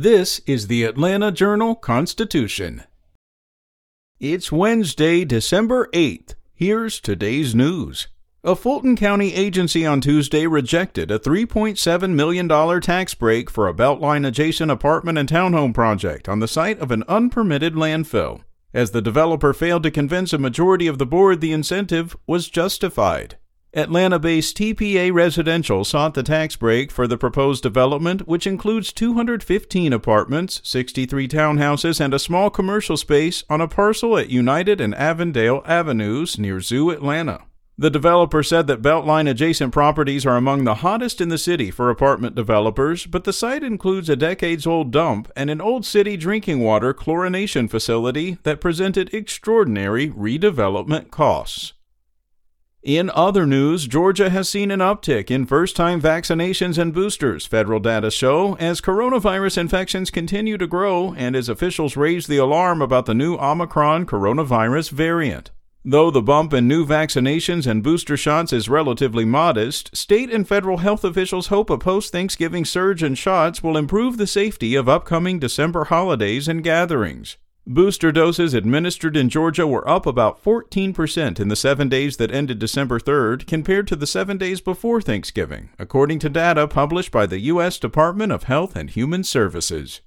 This is the Atlanta Journal Constitution. It's Wednesday, December 8th. Here's today's news. A Fulton County agency on Tuesday rejected a $3.7 million tax break for a Beltline adjacent apartment and townhome project on the site of an unpermitted landfill, as the developer failed to convince a majority of the board the incentive was justified. Atlanta based TPA Residential sought the tax break for the proposed development, which includes 215 apartments, 63 townhouses, and a small commercial space on a parcel at United and Avondale Avenues near Zoo, Atlanta. The developer said that Beltline adjacent properties are among the hottest in the city for apartment developers, but the site includes a decades old dump and an old city drinking water chlorination facility that presented extraordinary redevelopment costs. In other news, Georgia has seen an uptick in first time vaccinations and boosters, federal data show, as coronavirus infections continue to grow and as officials raise the alarm about the new Omicron coronavirus variant. Though the bump in new vaccinations and booster shots is relatively modest, state and federal health officials hope a post Thanksgiving surge in shots will improve the safety of upcoming December holidays and gatherings. Booster doses administered in Georgia were up about 14% in the seven days that ended December 3rd compared to the seven days before Thanksgiving, according to data published by the U.S. Department of Health and Human Services.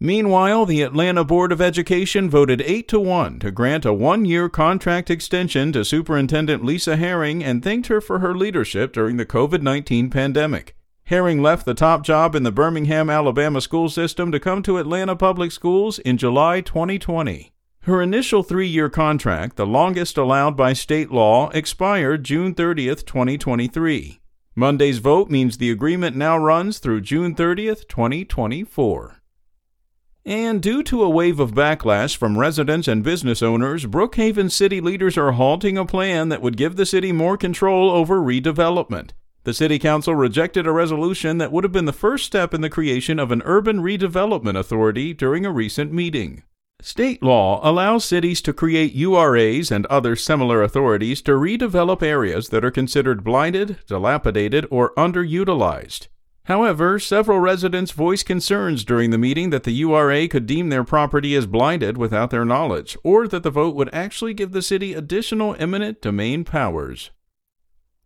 Meanwhile, the Atlanta Board of Education voted 8 to 1 to grant a one year contract extension to Superintendent Lisa Herring and thanked her for her leadership during the COVID 19 pandemic. Herring left the top job in the Birmingham, Alabama school system to come to Atlanta Public Schools in July 2020. Her initial three year contract, the longest allowed by state law, expired June 30, 2023. Monday's vote means the agreement now runs through June 30, 2024. And due to a wave of backlash from residents and business owners, Brookhaven city leaders are halting a plan that would give the city more control over redevelopment. The City Council rejected a resolution that would have been the first step in the creation of an urban redevelopment authority during a recent meeting. State law allows cities to create URAs and other similar authorities to redevelop areas that are considered blighted, dilapidated, or underutilized. However, several residents voiced concerns during the meeting that the URA could deem their property as blighted without their knowledge, or that the vote would actually give the city additional eminent domain powers.